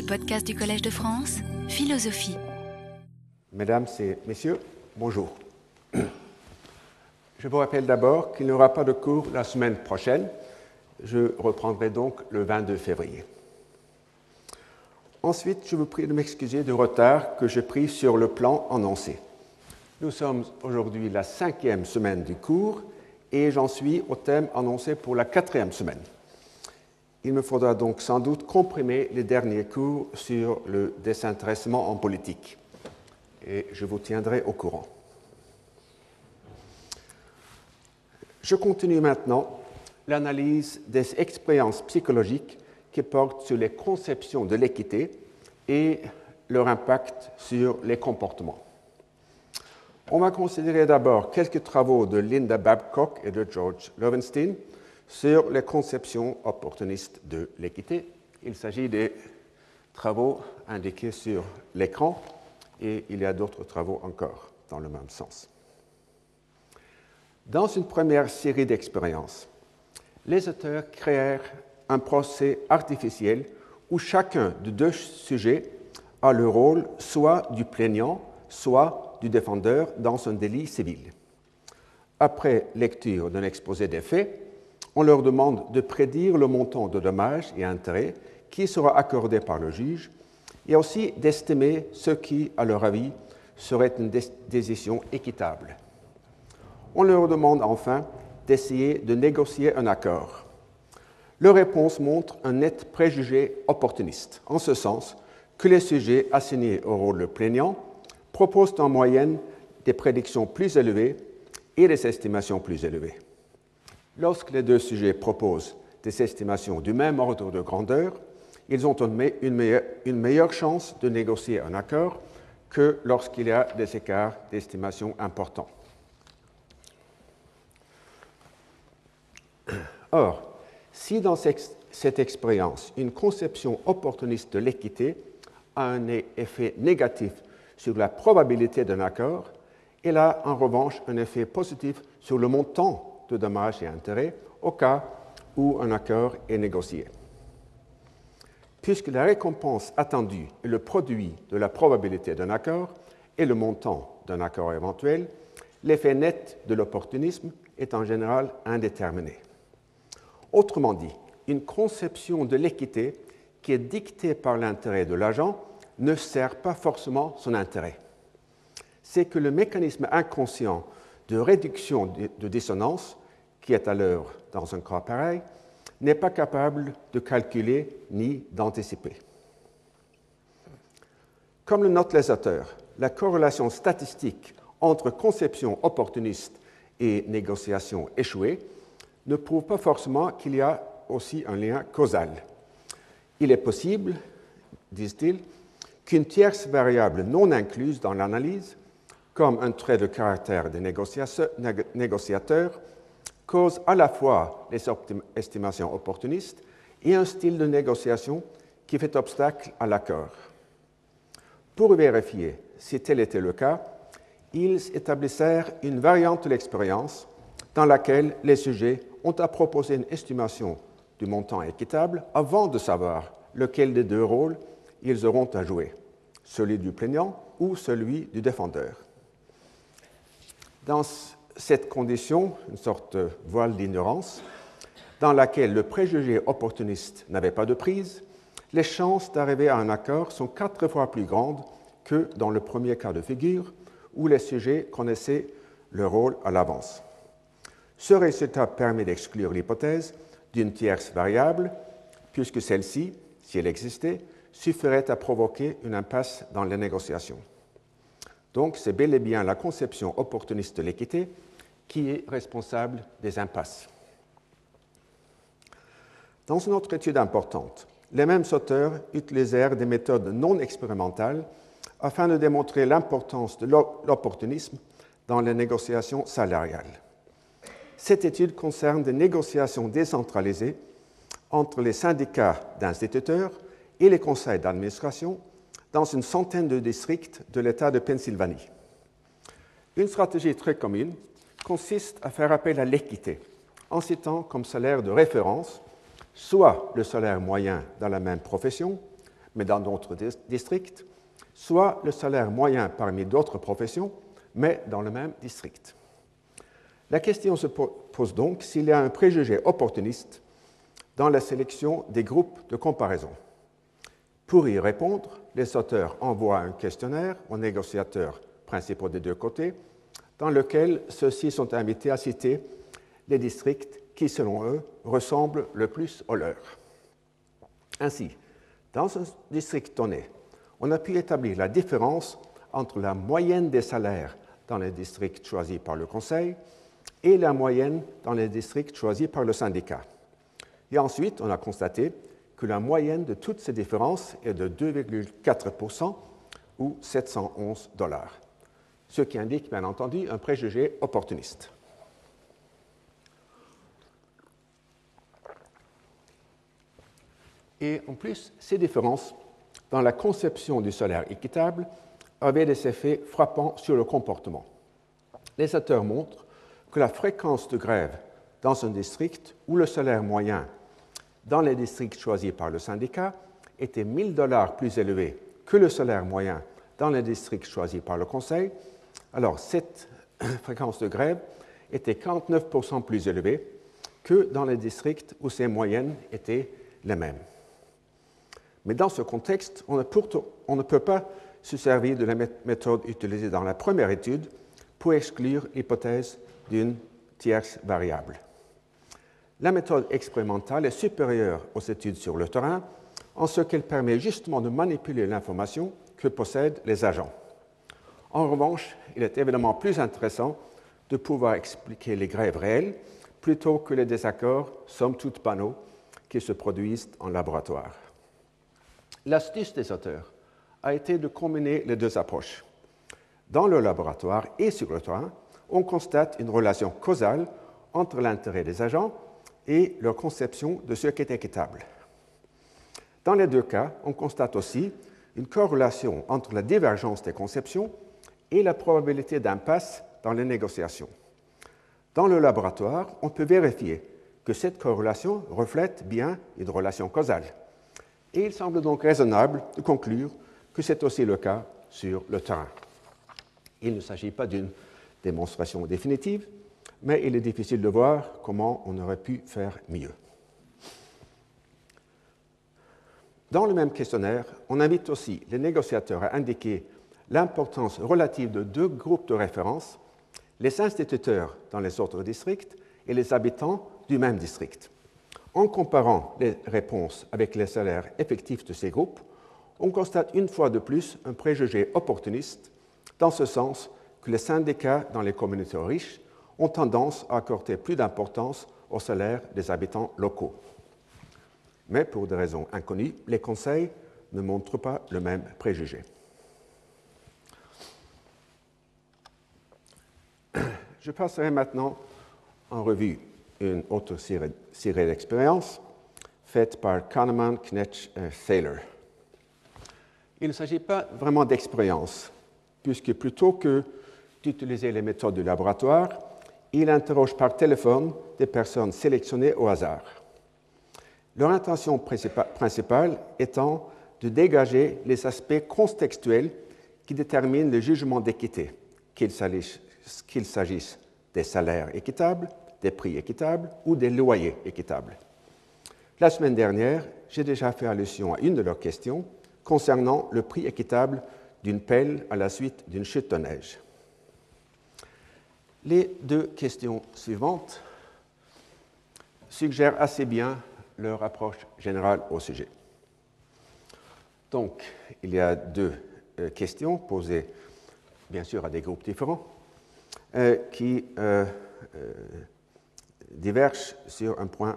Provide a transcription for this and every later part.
les podcasts du Collège de France, Philosophie. Mesdames et messieurs, bonjour. Je vous rappelle d'abord qu'il n'y aura pas de cours la semaine prochaine. Je reprendrai donc le 22 février. Ensuite, je vous prie de m'excuser du retard que j'ai pris sur le plan annoncé. Nous sommes aujourd'hui la cinquième semaine du cours et j'en suis au thème annoncé pour la quatrième semaine. Il me faudra donc sans doute comprimer les derniers cours sur le désintéressement en politique et je vous tiendrai au courant. Je continue maintenant l'analyse des expériences psychologiques qui portent sur les conceptions de l'équité et leur impact sur les comportements. On va considérer d'abord quelques travaux de Linda Babcock et de George Lovenstein sur les conceptions opportunistes de l'équité. Il s'agit des travaux indiqués sur l'écran et il y a d'autres travaux encore dans le même sens. Dans une première série d'expériences, les auteurs créèrent un procès artificiel où chacun de deux sujets a le rôle soit du plaignant, soit du défendeur dans un délit civil. Après lecture d'un exposé des faits, on leur demande de prédire le montant de dommages et intérêts qui sera accordé par le juge et aussi d'estimer ce qui, à leur avis, serait une décision équitable. On leur demande enfin d'essayer de négocier un accord. Leur réponse montre un net préjugé opportuniste, en ce sens que les sujets assignés au rôle de plaignant proposent en moyenne des prédictions plus élevées et des estimations plus élevées. Lorsque les deux sujets proposent des estimations du même ordre de grandeur, ils ont une meilleure, chance de négocier un accord que lorsqu'il y a des écarts d'estimation importants. Or, si dans cette expérience, une conception opportuniste de l'équité a un effet négatif sur la probabilité d'un accord, elle a en revanche un effet positif sur le montant de dommages et intérêts au cas où un accord est négocié. Puisque la récompense attendue est le produit de la probabilité d'un accord et le montant d'un accord éventuel, l'effet net de l'opportunisme est en général indéterminé. Autrement dit, une conception de l'équité qui est dictée par l'intérêt de l'agent ne sert pas forcément son intérêt. C'est que le mécanisme inconscient de réduction de dissonance, qui est à l'œuvre dans un cas pareil, n'est pas capable de calculer ni d'anticiper. Comme le note les auteurs, la corrélation statistique entre conception opportuniste et négociation échouée ne prouve pas forcément qu'il y a aussi un lien causal. Il est possible, disent-ils, qu'une tierce variable non incluse dans l'analyse, comme un trait de caractère des négociateurs, cause à la fois les estimations opportunistes et un style de négociation qui fait obstacle à l'accord. Pour vérifier si tel était le cas, ils établissèrent une variante de l'expérience dans laquelle les sujets ont à proposer une estimation du montant équitable avant de savoir lequel des deux rôles ils auront à jouer celui du plaignant ou celui du défendeur. Dans cette condition, une sorte de voile d'ignorance, dans laquelle le préjugé opportuniste n'avait pas de prise, les chances d'arriver à un accord sont quatre fois plus grandes que dans le premier cas de figure, où les sujets connaissaient leur rôle à l'avance. Ce résultat permet d'exclure l'hypothèse d'une tierce variable, puisque celle-ci, si elle existait, suffirait à provoquer une impasse dans les négociations. Donc c'est bel et bien la conception opportuniste de l'équité qui est responsable des impasses. Dans une autre étude importante, les mêmes auteurs utilisèrent des méthodes non expérimentales afin de démontrer l'importance de l'opportunisme dans les négociations salariales. Cette étude concerne des négociations décentralisées entre les syndicats d'instituteurs et les conseils d'administration dans une centaine de districts de l'État de Pennsylvanie. Une stratégie très commune consiste à faire appel à l'équité en citant comme salaire de référence soit le salaire moyen dans la même profession, mais dans d'autres districts, soit le salaire moyen parmi d'autres professions, mais dans le même district. La question se pose donc s'il y a un préjugé opportuniste dans la sélection des groupes de comparaison. Pour y répondre, les auteurs envoient un questionnaire aux négociateurs principaux des deux côtés, dans lequel ceux-ci sont invités à citer les districts qui, selon eux, ressemblent le plus aux leurs. Ainsi, dans un district donné, on a pu établir la différence entre la moyenne des salaires dans les districts choisis par le Conseil et la moyenne dans les districts choisis par le syndicat. Et ensuite, on a constaté que la moyenne de toutes ces différences est de 2,4% ou 711 dollars, ce qui indique bien entendu un préjugé opportuniste. Et en plus, ces différences dans la conception du salaire équitable avaient des effets frappants sur le comportement. Les auteurs montrent que la fréquence de grève dans un district où le salaire moyen dans les districts choisis par le syndicat était 1000 dollars plus élevé que le salaire moyen dans les districts choisis par le Conseil, alors cette fréquence de grève était 49% plus élevée que dans les districts où ces moyennes étaient les mêmes. Mais dans ce contexte, on ne, peut pas se servir de la méthode utilisée dans la première étude pour exclure l'hypothèse d'une tierce variable. La méthode expérimentale est supérieure aux études sur le terrain en ce qu'elle permet justement de manipuler l'information que possèdent les agents. En revanche, il est évidemment plus intéressant de pouvoir expliquer les grèves réelles plutôt que les désaccords, somme toute banaux, qui se produisent en laboratoire. L'astuce des auteurs a été de combiner les deux approches. Dans le laboratoire et sur le terrain, on constate une relation causale entre l'intérêt des agents et leur conception de ce qui est équitable. Dans les deux cas, on constate aussi une corrélation entre la divergence des conceptions et la probabilité d'impasse dans les négociations. Dans le laboratoire, on peut vérifier que cette corrélation reflète bien une relation causale. Et il semble donc raisonnable de conclure que c'est aussi le cas sur le terrain. Il ne s'agit pas d'une démonstration définitive, mais il est difficile de voir comment on aurait pu faire mieux. Dans le même questionnaire, on invite aussi les négociateurs à indiquer l'importance relative de deux groupes de référence, les instituteurs dans les autres districts et les habitants du même district. En comparant les réponses avec les salaires effectifs de ces groupes, on constate une fois de plus un préjugé opportuniste, dans ce sens que les syndicats dans les communautés riches ont tendance à accorder plus d'importance au salaire des habitants locaux. Mais pour des raisons inconnues, les conseils ne montrent pas le même préjugé. Je passerai maintenant en revue une autre série, d'expériences faite par Kahneman, Knetsch et Thaler. Il ne s'agit pas vraiment d'expérience, puisque plutôt que d'utiliser les méthodes du laboratoire, il interroge par téléphone des personnes sélectionnées au hasard. Leur intention principale étant de dégager les aspects contextuels qui déterminent le jugement d'équité, qu'il s'agisse des salaires équitables, des prix équitables ou des loyers équitables. La semaine dernière, j'ai déjà fait allusion à une de leurs questions concernant le prix équitable d'une pelle à la suite d'une chute de neige. Les deux questions suivantes suggèrent assez bien leur approche générale au sujet. Donc, il y a deux euh, questions posées, bien sûr, à des groupes différents, qui euh, divergent sur un point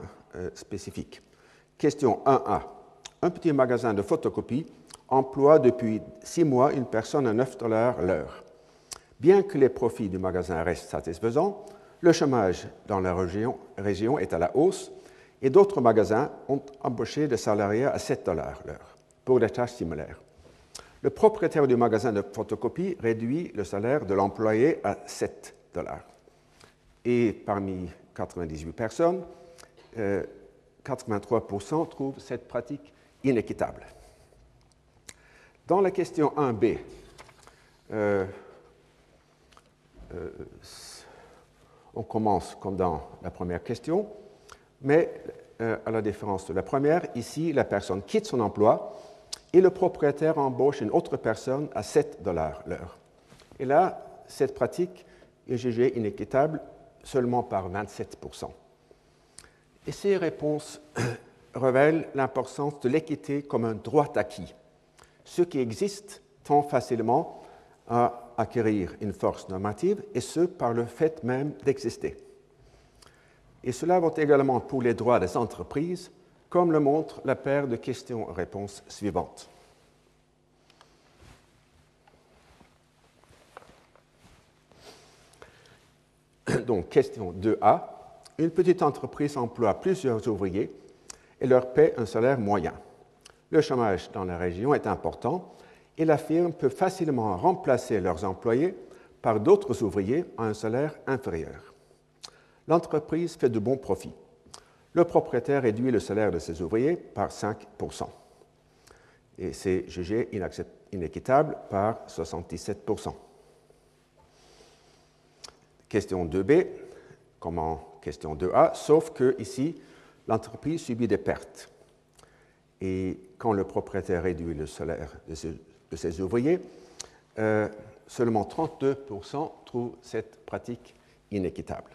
spécifique. Question 1A. Un petit magasin de photocopie emploie depuis six mois une personne à 9 dollars l'heure. Bien que les profits du magasin restent satisfaisants, le chômage dans la région, est à la hausse et d'autres magasins ont embauché des salariés à 7 dollars l'heure pour des tâches similaires. Le propriétaire du magasin de photocopie réduit le salaire de l'employé à 7 dollars. Et parmi 98 personnes, 83% euh, trouvent cette pratique inéquitable. Dans la question 1b, euh, euh, on commence comme dans la première question, mais à la différence de la première, ici, la personne quitte son emploi et le propriétaire embauche une autre personne à 7 dollars l'heure. Et là, cette pratique est jugée inéquitable seulement par 27% Et ces réponses révèlent l'importance de l'équité comme un droit acquis, ce qui existe tant facilement à acquérir une force normative, et ce par le fait même d'exister. Et cela vaut également pour les droits des entreprises, comme le montre la paire de questions-réponses suivantes. Donc, question 2A. Une petite entreprise emploie plusieurs ouvriers et leur paie un salaire moyen. Le chômage dans la région est important et la firme peut facilement remplacer leurs employés par d'autres ouvriers à un salaire inférieur. L'entreprise fait de bons profits. Le propriétaire réduit le salaire de ses ouvriers par 5% et c'est jugé inéquitable par 77% Question 2b, comme en question 2a, sauf que ici, l'entreprise subit des pertes. Et quand le propriétaire réduit le salaire de ses ouvriers, euh, seulement 32% trouvent cette pratique inéquitable.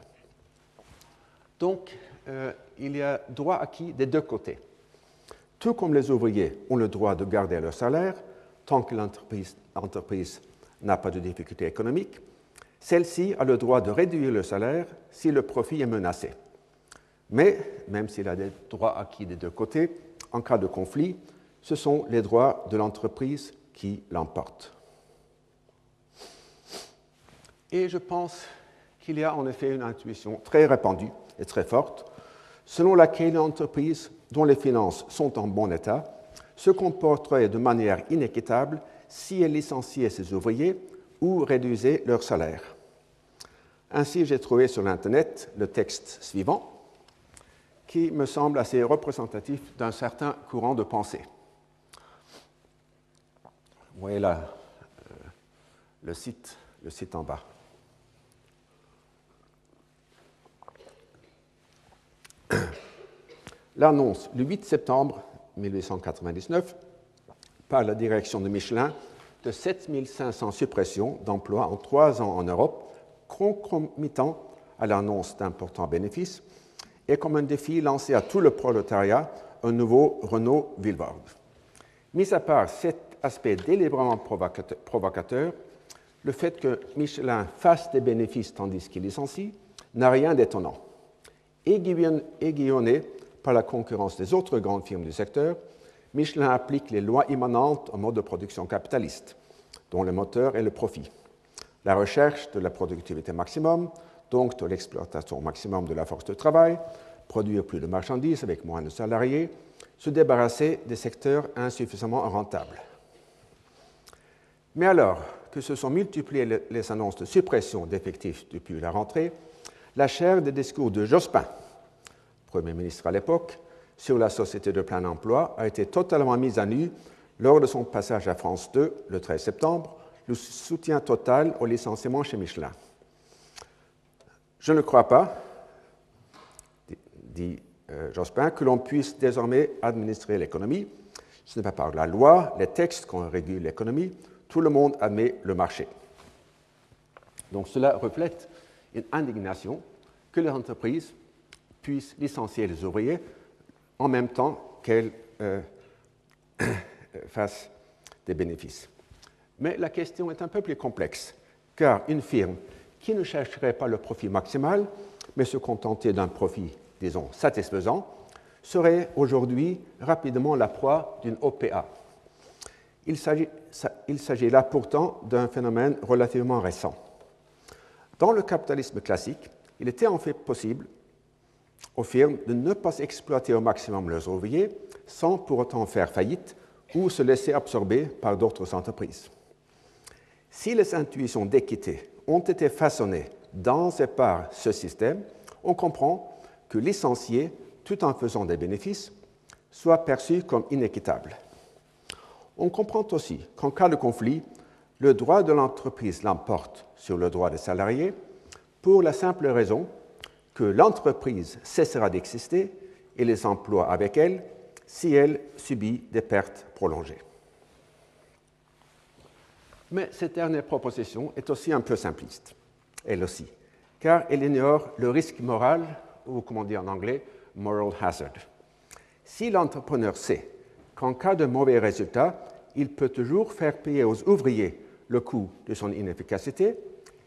Donc, euh, il y a droit acquis des deux côtés. Tout comme les ouvriers ont le droit de garder leur salaire tant que l'entreprise n'a pas de difficultés économiques, celle-ci a le droit de réduire le salaire si le profit est menacé. Mais, même s'il a des droits acquis des deux côtés, en cas de conflit, ce sont les droits de l'entreprise qui l'emporte. Et je pense qu'il y a en effet une intuition très répandue et très forte, selon laquelle une entreprise dont les finances sont en bon état se comporterait de manière inéquitable si elle licenciait ses ouvriers ou réduisait leur salaire. Ainsi, j'ai trouvé sur l'Internet le texte suivant, qui me semble assez représentatif d'un certain courant de pensée. Vous voyez là euh, le, site, le site en bas. L'annonce, le 8 septembre 1899, par la direction de Michelin, de 7500 suppressions d'emplois en trois ans en Europe, concomitant à l'annonce d'importants bénéfices, et comme un défi lancé à tout le prolétariat, un nouveau Renault Villevorde. Mis à part cette aspect délibérément provocateur, le fait que Michelin fasse des bénéfices tandis qu'il licencie n'a rien d'étonnant. Aiguillonné par la concurrence des autres grandes firmes du secteur, Michelin applique les lois immanentes au mode de production capitaliste, dont le moteur est le profit. La recherche de la productivité maximum, donc de l'exploitation maximum de la force de travail, produire plus de marchandises avec moins de salariés, se débarrasser des secteurs insuffisamment rentables. Mais alors que se sont multipliées les annonces de suppression d'effectifs depuis la rentrée, la chaire des discours de Jospin, Premier ministre à l'époque, sur la société de plein emploi a été totalement mise à nu lors de son passage à France 2 le 13 septembre, le soutien total au licenciement chez Michelin. Je ne crois pas, dit euh, Jospin, que l'on puisse désormais administrer l'économie. Ce n'est pas par la loi, les textes qu'on régule l'économie, tout le monde admet le marché. Donc cela reflète une indignation que les entreprises puissent licencier les ouvriers en même temps qu'elles euh, fassent des bénéfices. Mais la question est un peu plus complexe, car une firme qui ne chercherait pas le profit maximal, mais se contentait d'un profit, disons, satisfaisant, serait aujourd'hui rapidement la proie d'une OPA, il s'agit là pourtant d'un phénomène relativement récent. Dans le capitalisme classique, il était en fait possible aux firmes de ne pas exploiter au maximum leurs ouvriers sans pour autant faire faillite ou se laisser absorber par d'autres entreprises. Si les intuitions d'équité ont été façonnées dans et par ce système, on comprend que licencier tout en faisant des bénéfices soit perçu comme inéquitable On comprend aussi qu'en cas de conflit, le droit de l'entreprise l'emporte sur le droit des salariés pour la simple raison que l'entreprise cessera d'exister et les emplois avec elle si elle subit des pertes prolongées. Mais cette dernière proposition est aussi un peu simpliste, elle aussi, car elle ignore le risque moral, ou comment dire en anglais, moral hazard. Si l'entrepreneur sait qu'en cas de mauvais résultat, il peut toujours faire payer aux ouvriers le coût de son inefficacité,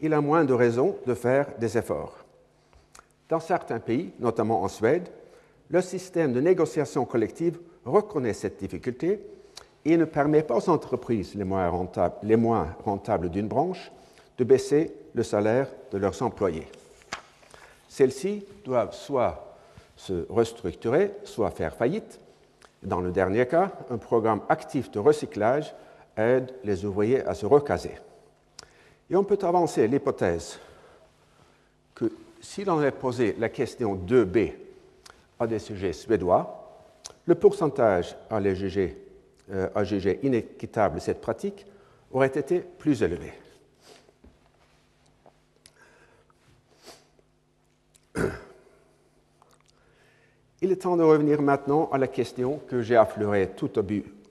il a moins de raisons de faire des efforts. Dans certains pays, notamment en Suède, le système de négociation collective reconnaît cette difficulté et ne permet pas aux entreprises les moins rentables, d'une branche de baisser le salaire de leurs employés. Celles-ci doivent soit se restructurer, soit faire faillite. Dans le dernier cas, un programme actif de recyclage aide les ouvriers à se recaser. Et on peut avancer l'hypothèse que si l'on avait posé la question 2b à des sujets suédois, le pourcentage à, juger, euh, à inéquitable cette pratique aurait été plus élevé. Il est temps de revenir maintenant à la question que j'ai affleurée tout au,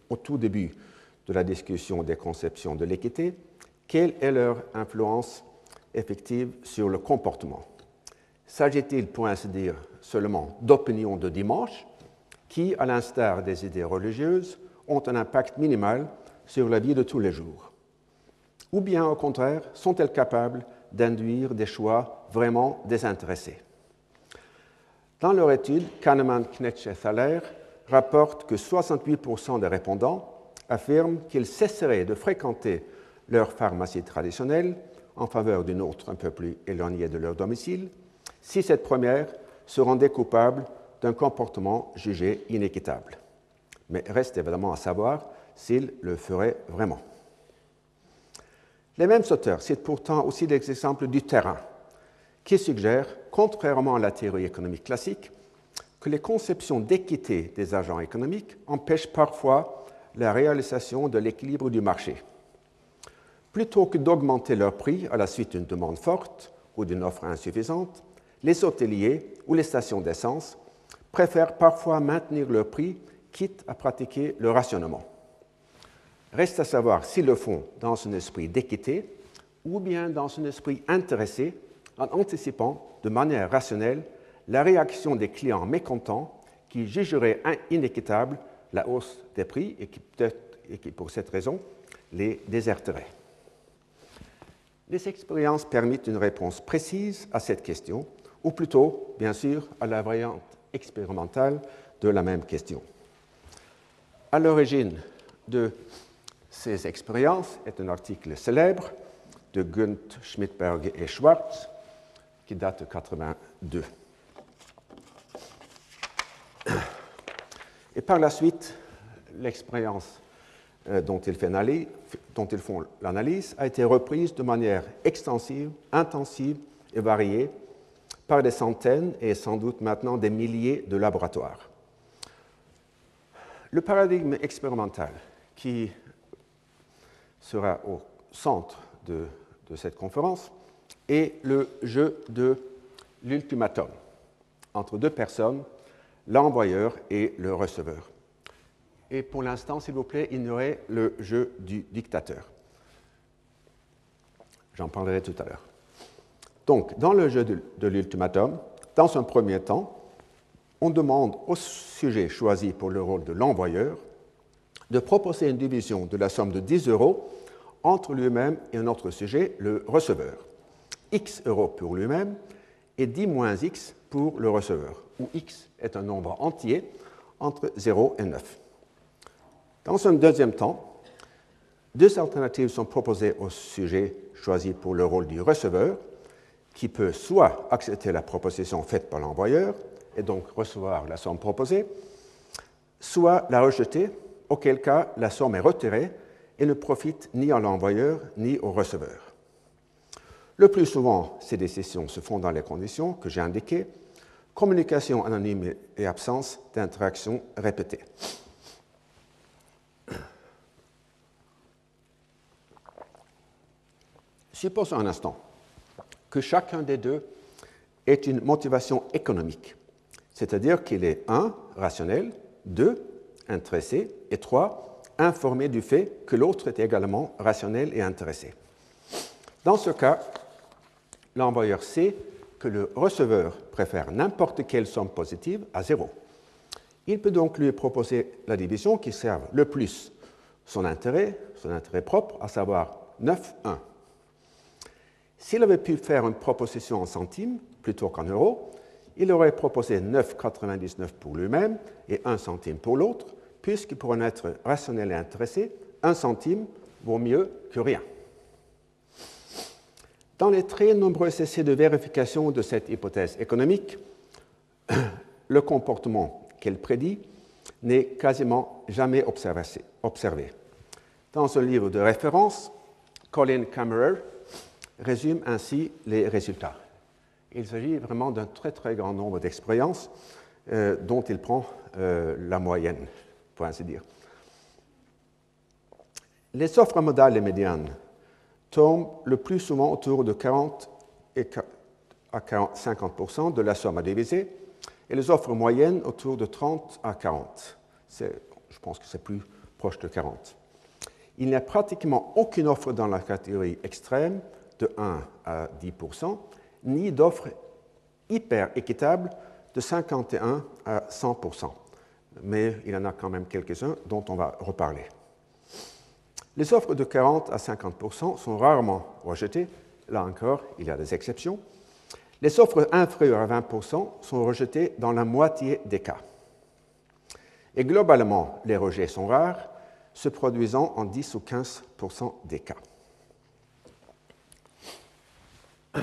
au tout début de la discussion des conceptions de l'équité. Quelle est leur influence effective sur le comportement? S'agit-il, pour ainsi dire, seulement d'opinions de dimanche qui, à l'instar des idées religieuses, ont un impact minimal sur la vie de tous les jours? Ou bien, au contraire, sont-elles capables d'induire des choix vraiment désintéressés? Dans leur étude, Kahneman, Knetsch et Thaler rapportent que 68% des répondants affirment qu'ils cesseraient de fréquenter leur pharmacie traditionnelle en faveur d'une autre un peu plus éloignée de leur domicile si cette première se rendait coupable d'un comportement jugé inéquitable. Mais reste évidemment à savoir s'il le ferait vraiment. Les mêmes auteurs citent pourtant aussi des exemples du terrain, qui suggèrent, contrairement à la théorie économique classique, que les conceptions d'équité des agents économiques empêchent parfois la réalisation de l'équilibre du marché. Plutôt que d'augmenter leur prix à la suite d'une demande forte ou d'une offre insuffisante, les hôteliers ou les stations d'essence préfèrent parfois maintenir leur prix, quitte à pratiquer le rationnement. Reste à savoir s'ils le font dans un esprit d'équité ou bien dans un esprit intéressé en anticipant de manière rationnelle la réaction des clients mécontents qui jugeraient inéquitable la hausse des prix et qui, et qui pour cette raison, les déserteraient. Les expériences permettent une réponse précise à cette question, ou plutôt, bien sûr, à la variante expérimentale de la même question. À l'origine de ces expériences est un article célèbre de Gunt, Schmidberg et Schwartz qui date de 82. Et par la suite, l'expérience euh, dont, ils font l'analyse a été reprise de manière extensive, intensive et variée par des centaines et sans doute maintenant des milliers de laboratoires. Le paradigme expérimental qui sera au centre de cette conférence est le jeu de l'ultimatum entre deux personnes l'envoyeur et le receveur. Et pour l'instant, s'il vous plaît, ignorez le jeu du dictateur. J'en parlerai tout à l'heure. Donc, dans le jeu de, l'ultimatum, dans un premier temps, on demande au sujet choisi pour le rôle de l'envoyeur de proposer une division de la somme de 10 euros entre lui-même et un autre sujet, le receveur. X euros pour lui-même et 10 moins X pour le receveur, où x est un nombre entier entre 0 et 9. Dans un deuxième temps, deux alternatives sont proposées au sujet choisi pour le rôle du receveur, qui peut soit accepter la proposition faite par l'envoyeur et donc recevoir la somme proposée, soit la rejeter, auquel cas la somme est retirée et ne profite ni à l'envoyeur ni au receveur. Le plus souvent, ces décisions se font dans les conditions que j'ai indiquées, communication anonyme et absence d'interaction répétée. Supposons un instant que chacun des deux est une motivation économique, c'est-à-dire qu'il est 1. rationnel, 2. intéressé et 3. informé du fait que l'autre est également rationnel et intéressé. Dans ce cas, l'envoyeur C que le receveur préfère n'importe quelle somme positive à zéro. Il peut donc lui proposer la division qui serve le plus son intérêt, son intérêt propre, à savoir 9, 1. S'il avait pu faire une proposition en centimes plutôt qu'en euros, il aurait proposé 9,99 pour lui-même et 1 centime pour l'autre, puisque pour un être rationnel et intéressé, 1 centime vaut mieux que rien. Dans les très nombreux essais de vérification de cette hypothèse économique, le comportement qu'elle prédit n'est quasiment jamais observé. Dans un livre de référence, Colin Kammerer résume ainsi les résultats. Il s'agit vraiment d'un très très grand nombre d'expériences euh, dont il prend euh, la moyenne, pour ainsi dire. Les offres modales et médianes tombe le plus souvent autour de 40 à 50 de la somme à diviser et les offres moyennes autour de 30 à 40. Je pense que c'est plus proche de 40. Il n'y a pratiquement aucune offre dans la catégorie extrême de 1 à 10 ni d'offre hyper équitable de 51 à 100 Mais il y en a quand même quelques-uns dont on va reparler. Les offres de 40 à 50% sont rarement rejetées. Là encore, il y a des exceptions. Les offres inférieures à 20% sont rejetées dans la moitié des cas. Et globalement, les rejets sont rares, se produisant en 10 ou 15% des cas.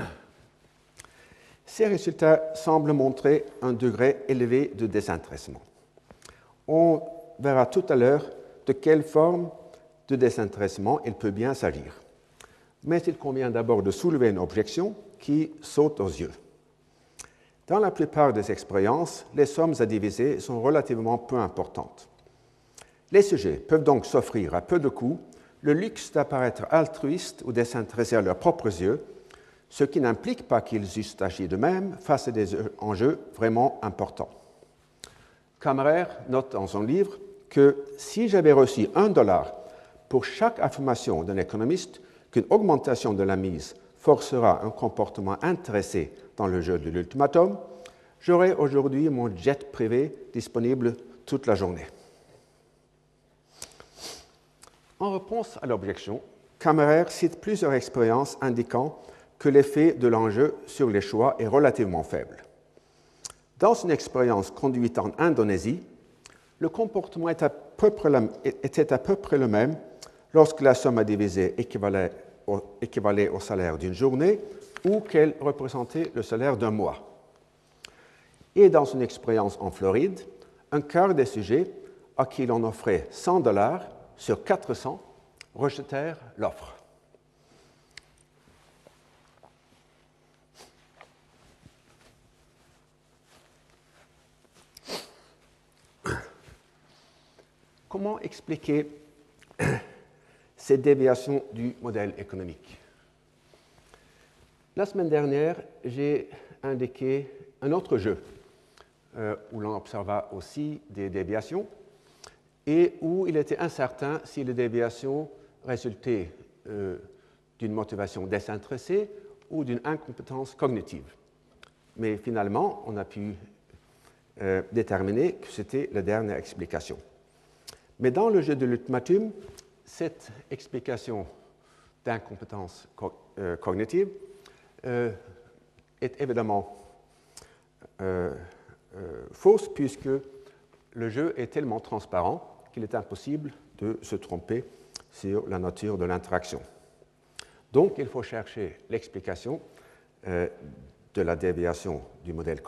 Ces résultats semblent montrer un degré élevé de désintéressement. On verra tout à l'heure de quelle forme de désintéressement, il peut bien s'agir. Mais il convient d'abord de soulever une objection qui saute aux yeux. Dans la plupart des expériences, les sommes à diviser sont relativement peu importantes. Les sujets peuvent donc s'offrir à peu de coûts le luxe d'apparaître altruistes ou désintéressés à leurs propres yeux, ce qui n'implique pas qu'ils eussent agi de même face à des enjeux vraiment importants. Kammerer note dans son livre que si j'avais reçu un dollar pour chaque affirmation d'un économiste qu'une augmentation de la mise forcera un comportement intéressé dans le jeu de l'ultimatum, j'aurai aujourd'hui mon jet privé disponible toute la journée. En réponse à l'objection, Kammerer cite plusieurs expériences indiquant que l'effet de l'enjeu sur les choix est relativement faible. Dans une expérience conduite en Indonésie, le comportement était à peu près le même lorsque la somme à diviser équivalait au, salaire d'une journée ou qu'elle représentait le salaire d'un mois. Et dans une expérience en Floride, un quart des sujets à qui l'on offrait 100 dollars sur 400 rejetèrent l'offre. Comment expliquer ces déviations du modèle économique. La semaine dernière, j'ai indiqué un autre jeu euh, où l'on observa aussi des déviations et où il était incertain si les déviations résultaient euh, d'une motivation désintéressée ou d'une incompétence cognitive. Mais finalement, on a pu euh, déterminer que c'était la dernière explication. Mais dans le jeu de l'ultimatum, cette explication d'incompétence euh, cognitive euh, est évidemment euh, fausse puisque le jeu est tellement transparent qu'il est impossible de se tromper sur la nature de l'interaction. Donc il faut chercher l'explication de la déviation du modèle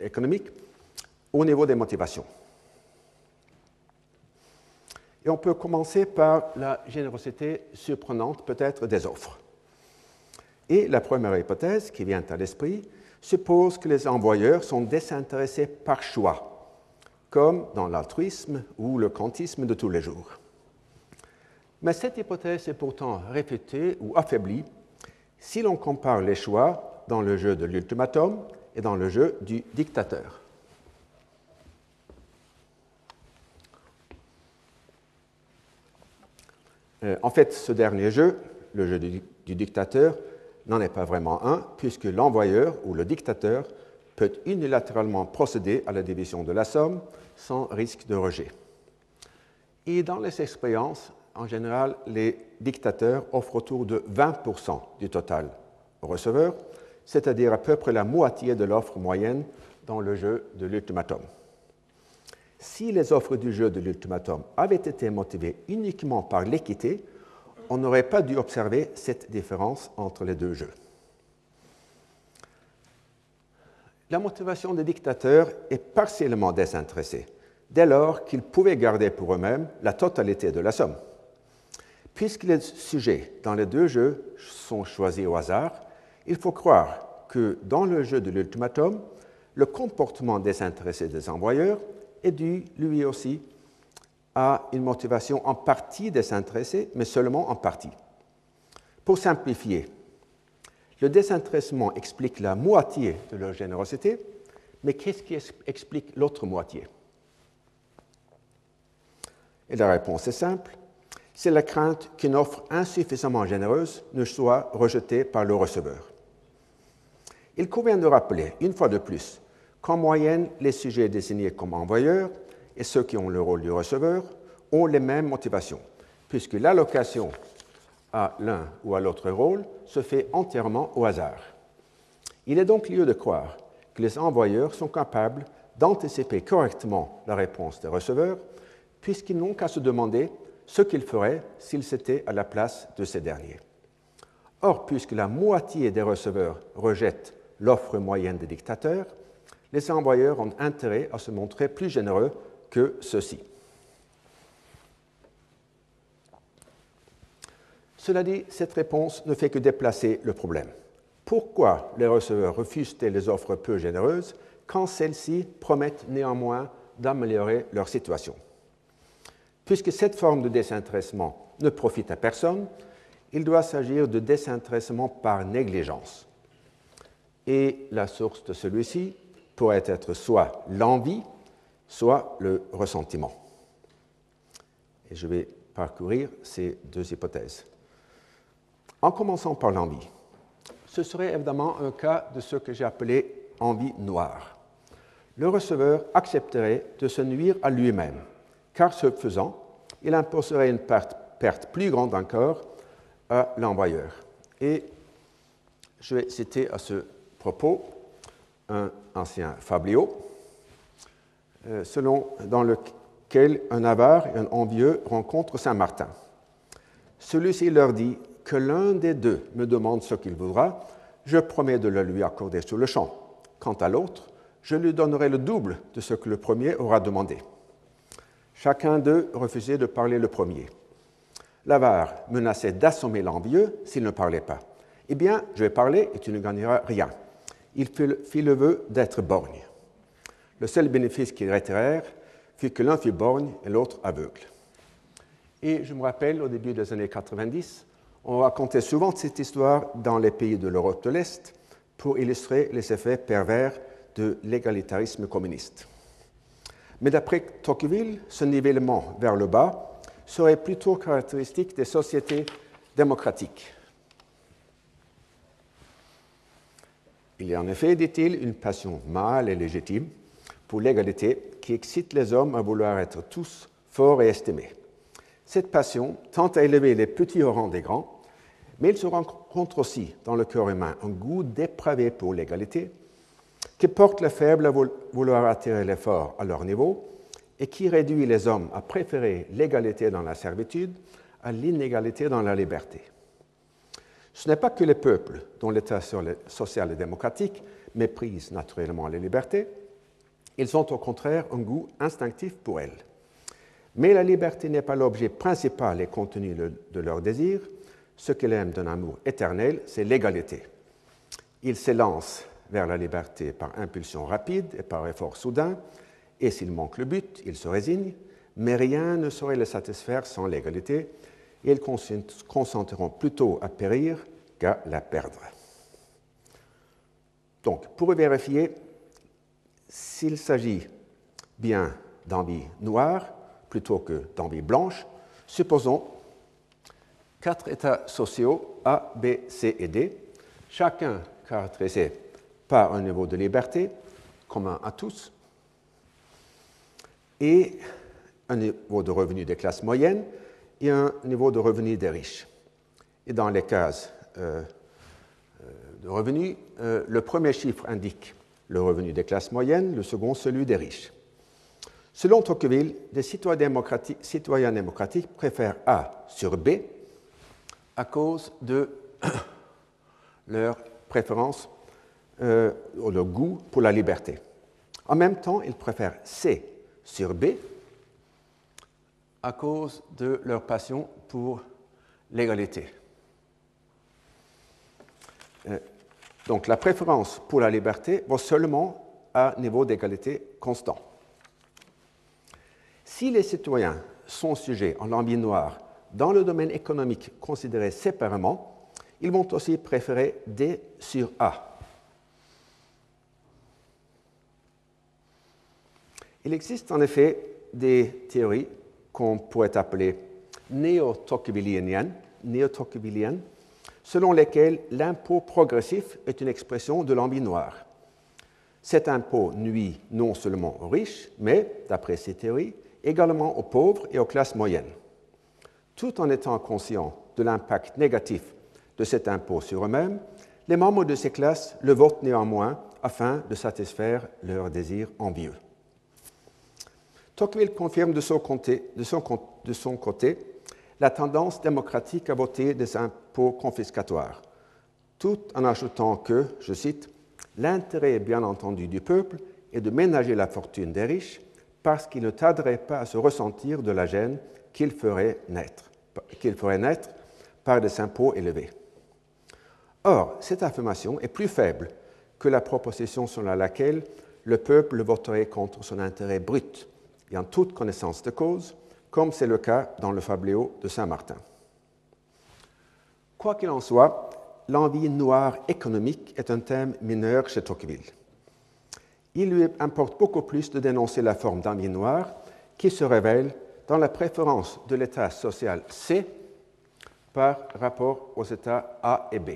économique au niveau des motivations. Et on peut commencer par la générosité surprenante peut-être des offres. Et la première hypothèse qui vient à l'esprit suppose que les envoyeurs sont désintéressés par choix, comme dans l'altruisme ou le quantisme de tous les jours. Mais cette hypothèse est pourtant réfutée ou affaiblie si l'on compare les choix dans le jeu de l'ultimatum et dans le jeu du dictateur. Euh, en fait, ce dernier jeu, le jeu du, dictateur, n'en est pas vraiment un, puisque l'envoyeur ou le dictateur peut unilatéralement procéder à la division de la somme sans risque de rejet. Et dans les expériences, en général, les dictateurs offrent autour de 20% du total au receveur, c'est-à-dire à peu près la moitié de l'offre moyenne dans le jeu de l'ultimatum. Si les offres du jeu de l'ultimatum avaient été motivées uniquement par l'équité, on n'aurait pas dû observer cette différence entre les deux jeux. La motivation des dictateurs est partiellement désintéressée, dès lors qu'ils pouvaient garder pour eux-mêmes la totalité de la somme. Puisque les sujets dans les deux jeux sont choisis au hasard, il faut croire que dans le jeu de l'ultimatum, le comportement désintéressé des envoyeurs est dû lui aussi à une motivation en partie désintéressée, mais seulement en partie. Pour simplifier, le désintéressement explique la moitié de leur générosité, mais qu'est-ce qui explique l'autre moitié? Et la réponse est simple, c'est la crainte qu'une offre insuffisamment généreuse ne soit rejetée par le receveur. Il convient de rappeler, une fois de plus, qu'en moyenne, les sujets désignés comme envoyeurs et ceux qui ont le rôle du receveur ont les mêmes motivations, puisque l'allocation à l'un ou à l'autre rôle se fait entièrement au hasard. Il est donc lieu de croire que les envoyeurs sont capables d'anticiper correctement la réponse des receveurs, puisqu'ils n'ont qu'à se demander ce qu'ils feraient s'ils étaient à la place de ces derniers. Or, puisque la moitié des receveurs rejettent l'offre moyenne des dictateurs, les envoyeurs ont intérêt à se montrer plus généreux que ceux-ci. Cela dit, cette réponse ne fait que déplacer le problème. Pourquoi les receveurs refusent-ils les offres peu généreuses quand celles-ci promettent néanmoins d'améliorer leur situation? Puisque cette forme de désintéressement ne profite à personne, il doit s'agir de désintéressement par négligence. Et la source de celui-ci pourrait être soit l'envie, soit le ressentiment. Et je vais parcourir ces deux hypothèses. En commençant par l'envie, ce serait évidemment un cas de ce que j'ai appelé envie noire. Le receveur accepterait de se nuire à lui-même, car ce faisant, il imposerait une perte, perte plus grande encore à l'envoyeur. Et je vais citer à ce propos un ancien fabliau, euh, selon, dans lequel un avare et un envieux rencontrent Saint-Martin. Celui-ci leur dit que l'un des deux me demande ce qu'il voudra, je promets de le lui accorder sur le champ. Quant à l'autre, je lui donnerai le double de ce que le premier aura demandé. Chacun d'eux refusait de parler le premier. L'avare menaçait d'assommer l'envieux s'il ne parlait pas. Eh bien, je vais parler et tu ne gagneras rien il fit le vœu d'être borgne. Le seul bénéfice qu'ils retirèrent fut que l'un fut borgne et l'autre aveugle. Et je me rappelle, au début des années 90, on racontait souvent cette histoire dans les pays de l'Europe de l'Est pour illustrer les effets pervers de l'égalitarisme communiste. Mais d'après Tocqueville, ce nivellement vers le bas serait plutôt caractéristique des sociétés démocratiques. Il y a en effet, dit-il, une passion mâle et légitime pour l'égalité qui excite les hommes à vouloir être tous forts et estimés. Cette passion tend à élever les petits au rang des grands, mais il se rencontre aussi dans le cœur humain un goût dépravé pour l'égalité qui porte les faibles à vouloir attirer les forts à leur niveau et qui réduit les hommes à préférer l'égalité dans la servitude à l'inégalité dans la liberté. Ce n'est pas que les peuples, dont l'état social et démocratique méprisent naturellement les libertés, ils ont au contraire un goût instinctif pour elles. Mais la liberté n'est pas l'objet principal et contenu de leur désir. Ce qu'ils aiment d'un amour éternel, c'est l'égalité. Ils s'élancent vers la liberté par impulsion rapide et par effort soudain, et s'il manque le but, ils se résignent, mais rien ne saurait les satisfaire sans l'égalité, et ils consentiront plutôt à périr qu'à la perdre. Donc, pour vérifier s'il s'agit bien d'envie noire plutôt que d'envie blanche, supposons quatre états sociaux A, B, C et D, chacun caractérisé par un niveau de liberté commun à tous et un niveau de revenu des classes moyennes et un niveau de revenu des riches. Et dans les cases euh, euh, de revenus, euh, le premier chiffre indique le revenu des classes moyennes, le second celui des riches. Selon Tocqueville, les citoyens démocratiques, préfèrent A sur B à cause de leur préférence euh, ou leur goût pour la liberté. En même temps, ils préfèrent C sur B à cause de leur passion pour l'égalité. Euh, donc la préférence pour la liberté va seulement à niveau d'égalité constant. Si les citoyens sont sujets en lambi noir dans le domaine économique considéré séparément, ils vont aussi préférer D sur A. Il existe en effet des théories qu'on pourrait appeler néo-tocquevilliennes, selon lesquelles l'impôt progressif est une expression de l'envie noire. Cet impôt nuit non seulement aux riches, mais, d'après ces théories, également aux pauvres et aux classes moyennes. Tout en étant conscients de l'impact négatif de cet impôt sur eux-mêmes, les membres de ces classes le votent néanmoins afin de satisfaire leurs désirs envieux. Tocqueville confirme de son, côté, la tendance démocratique à voter des impôts confiscatoires, tout en ajoutant que, je cite, l'intérêt bien entendu du peuple est de ménager la fortune des riches parce qu'il ne tarderait pas à se ressentir de la gêne qu'il ferait naître, naître par des impôts élevés. Or, cette affirmation est plus faible que la proposition selon laquelle le peuple voterait contre son intérêt brut, et en toute connaissance de cause, comme c'est le cas dans le fabléau de Saint-Martin. Quoi qu'il en soit, l'envie noire économique est un thème mineur chez Tocqueville. Il lui importe beaucoup plus de dénoncer la forme d'envie noire qui se révèle dans la préférence de l'état social C par rapport aux états A et B.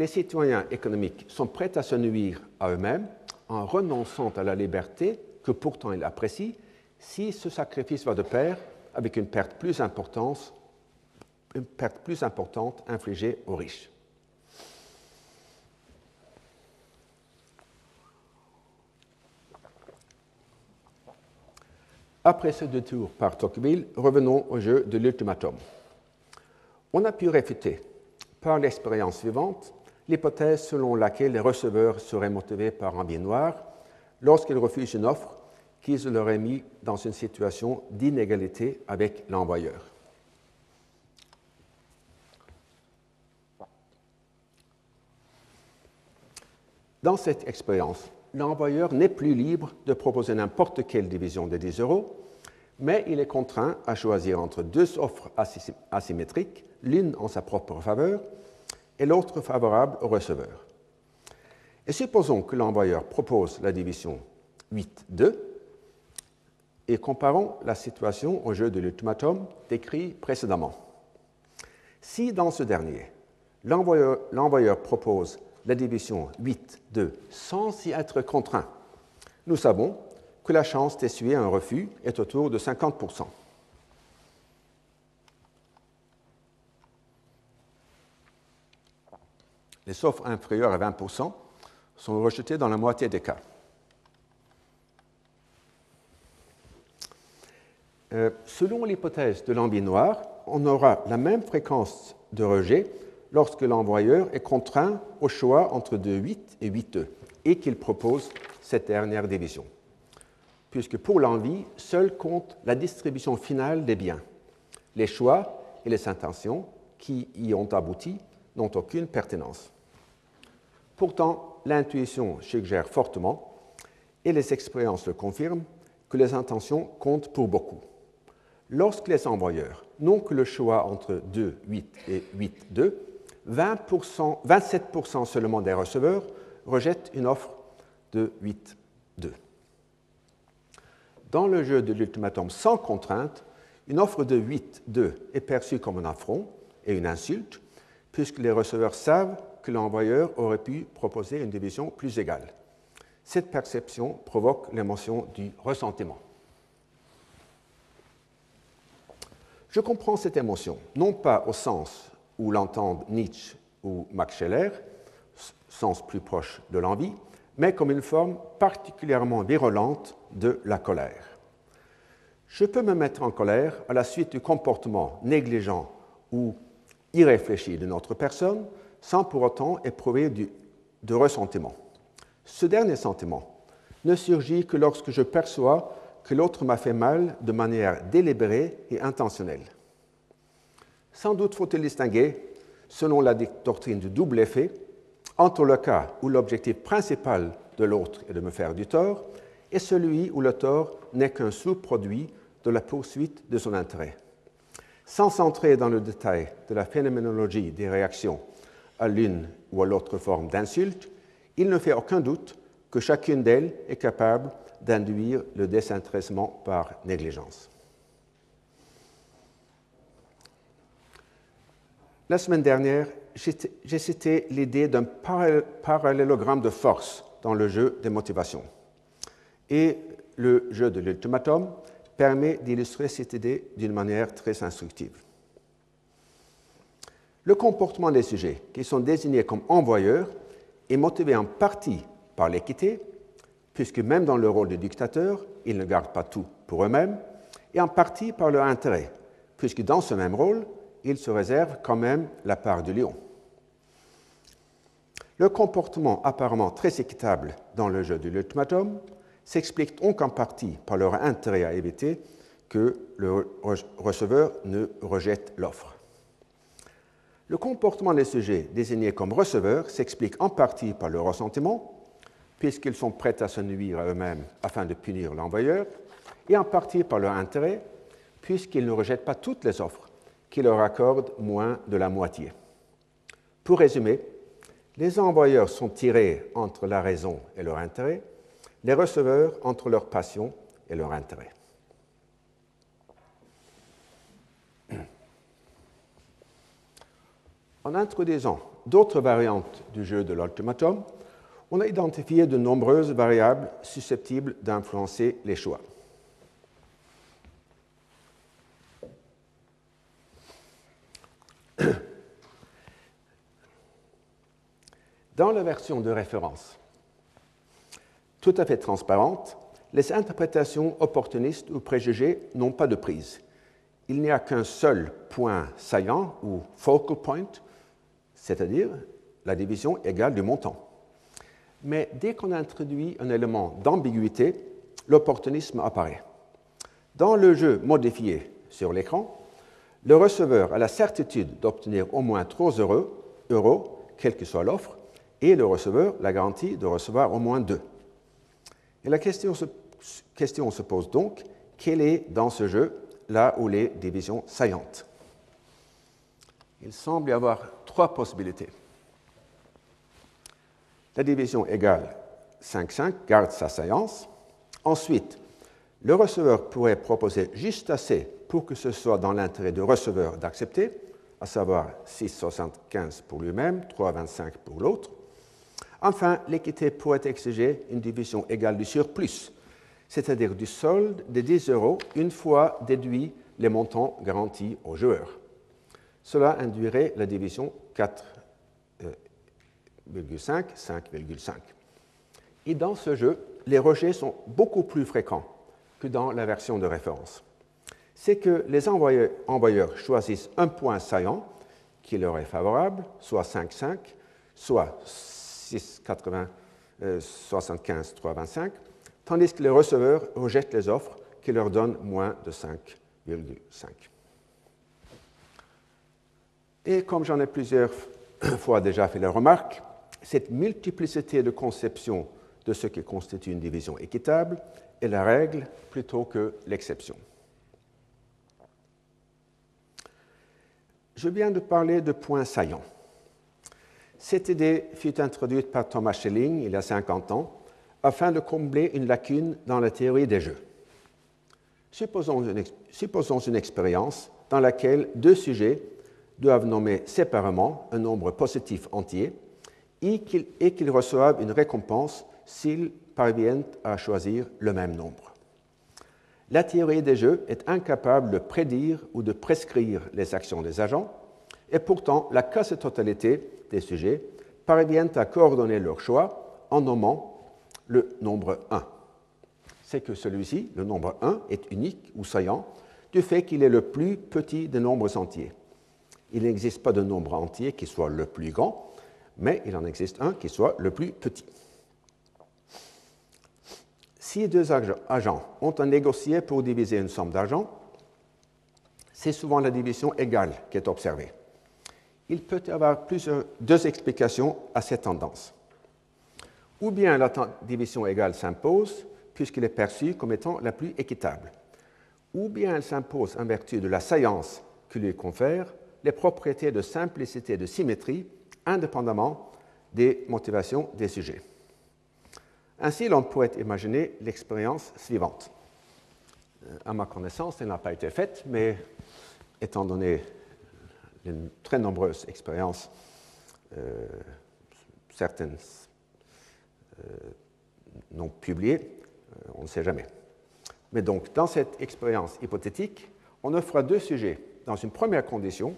les citoyens économiques sont prêts à se nuire à eux-mêmes en renonçant à la liberté que pourtant ils apprécient si ce sacrifice va de pair avec une perte plus importante, infligée aux riches. Après ce détour par Tocqueville, revenons au jeu de l'ultimatum. On a pu réfuter par l'expérience suivante l'hypothèse selon laquelle les receveurs seraient motivés par un bien noir lorsqu'ils refusent une offre qui leur est mis dans une situation d'inégalité avec l'envoyeur. Dans cette expérience, l'envoyeur n'est plus libre de proposer n'importe quelle division de 10 euros, mais il est contraint à choisir entre deux offres asymétriques, l'une en sa propre faveur et l'autre favorable au receveur. Et supposons que l'envoyeur propose la division 8-2 et comparons la situation au jeu de l'ultimatum décrit précédemment. Si dans ce dernier, l'envoyeur propose la division 8-2 sans y être contraint, nous savons que la chance d'essuyer un refus est autour de 50 les offres inférieures à 20% sont rejetées dans la moitié des cas. Euh, selon l'hypothèse de l'envie noire, on aura la même fréquence de rejet lorsque l'envoyeur est contraint au choix entre 2,8 et 8,2 et qu'il propose cette dernière division. Puisque pour l'envie, seul compte la distribution finale des biens. Les choix et les intentions qui y ont abouti n'ont aucune pertinence. Pourtant, l'intuition suggère fortement, et les expériences le confirment, que les intentions comptent pour beaucoup. Lorsque les envoyeurs n'ont que le choix entre 2, 8 et 8, 2, 27% seulement des receveurs rejettent une offre de 8, 2. Dans le jeu de l'ultimatum sans contrainte, une offre de 8, 2 est perçue comme un affront et une insulte, puisque les receveurs savent que l'envoyeur aurait pu proposer une division plus égale. Cette perception provoque l'émotion du ressentiment. Je comprends cette émotion, non pas au sens où l'entendent Nietzsche ou Max Scheller, sens plus proche de l'envie, mais comme une forme particulièrement virulente de la colère. Je peux me mettre en colère à la suite du comportement négligent ou irréfléchi de notre personne sans pour autant éprouver du, de ressentiment. Ce dernier sentiment ne surgit que lorsque je perçois que l'autre m'a fait mal de manière délibérée et intentionnelle. Sans doute faut-il distinguer, selon la doctrine du double effet, entre le cas où l'objectif principal de l'autre est de me faire du tort et celui où le tort n'est qu'un sous-produit de la poursuite de son intérêt. Sans s'entrer dans le détail de la phénoménologie des réactions à l'une ou à l'autre forme d'insulte, il ne fait aucun doute que chacune d'elles est capable d'induire le désintéressement par négligence. La semaine dernière, j'ai cité l'idée d'un parallélogramme de force dans le jeu des motivations. Et le jeu de l'ultimatum permet d'illustrer cette idée d'une manière très instructive. Le comportement des sujets qui sont désignés comme envoyeurs est motivé en partie par l'équité, puisque même dans le rôle de dictateur, ils ne gardent pas tout pour eux-mêmes, et en partie par leur intérêt, puisque dans ce même rôle, ils se réservent quand même la part du lion. Le comportement apparemment très équitable dans le jeu de l'ultimatum s'explique donc en partie par leur intérêt à éviter que le receveur ne rejette l'offre? Le comportement des sujets désignés comme receveurs s'explique en partie par leur ressentiment, puisqu'ils sont prêts à se nuire à eux-mêmes afin de punir l'envoyeur, et en partie par leur intérêt, puisqu'ils ne rejettent pas toutes les offres, qui leur accordent moins de la moitié. Pour résumer, les envoyeurs sont tirés entre la raison et leur intérêt, les receveurs entre leur passion et leur intérêt. En introduisant d'autres variantes du jeu de l'ultimatum, on a identifié de nombreuses variables susceptibles d'influencer les choix. Dans la version de référence, tout à fait transparente, les interprétations opportunistes ou préjugées n'ont pas de prise. Il n'y a qu'un seul point saillant ou focal point c'est-à-dire la division égale du montant. Mais dès qu'on introduit un élément d'ambiguïté, l'opportunisme apparaît. Dans le jeu modifié sur l'écran, le receveur a la certitude d'obtenir au moins 3 euros, euros, quelle que soit l'offre, et le receveur la garantie de recevoir au moins 2. Et la question se, pose donc, quelle est dans ce jeu là où les divisions saillantes? Il semble y avoir trois possibilités. La division égale 5-5 garde sa séance. Ensuite, le receveur pourrait proposer juste assez pour que ce soit dans l'intérêt du receveur d'accepter, à savoir 6,75 pour lui-même, 3,25 pour l'autre. Enfin, l'équité pourrait exiger une division égale du surplus, c'est-à-dire du solde de 10 euros une fois déduit les montants garantis au joueur. Cela induirait la division 4,5, 5,5. Et dans ce jeu, les rejets sont beaucoup plus fréquents que dans la version de référence. C'est que les envoyeurs, choisissent un point saillant qui leur est favorable, soit 5,5, soit 6,75, 75, 3,25, tandis que les receveurs rejettent les offres qui leur donnent moins de 5,5. Et comme j'en ai plusieurs fois déjà fait la remarque, cette multiplicité de conceptions de ce qui constitue une division équitable est la règle plutôt que l'exception. Je viens de parler de points saillants. Cette idée fut introduite par Thomas Schelling il y a 50 ans afin de combler une lacune dans la théorie des jeux. Supposons une, expérience dans laquelle deux sujets doivent nommer séparément un nombre positif entier et qu'ils reçoivent une récompense s'ils parviennent à choisir le même nombre. La théorie des jeux est incapable de prédire ou de prescrire les actions des agents, et pourtant la quasi-totalité des sujets parviennent à coordonner leur choix en nommant le nombre 1. C'est que celui-ci, le nombre 1, est unique ou saillant du fait qu'il est le plus petit des nombres entiers. Il n'existe pas de nombre entier qui soit le plus grand, mais il en existe un qui soit le plus petit. Si deux agents ont à négocier pour diviser une somme d'argent, c'est souvent la division égale qui est observée. Il peut y avoir plusieurs, deux explications à cette tendance. Ou bien la division égale s'impose, puisqu'elle est perçue comme étant la plus équitable, ou bien elle s'impose en vertu de la science que lui confère les propriétés de simplicité et de symétrie, indépendamment des motivations des sujets. Ainsi, l'on pourrait imaginer l'expérience suivante. Euh, à ma connaissance, elle n'a pas été faite, mais étant donné les très nombreuses expériences, euh, certaines euh, non publiées, on ne sait jamais. Mais donc, dans cette expérience hypothétique, on offre deux sujets. Dans une première condition,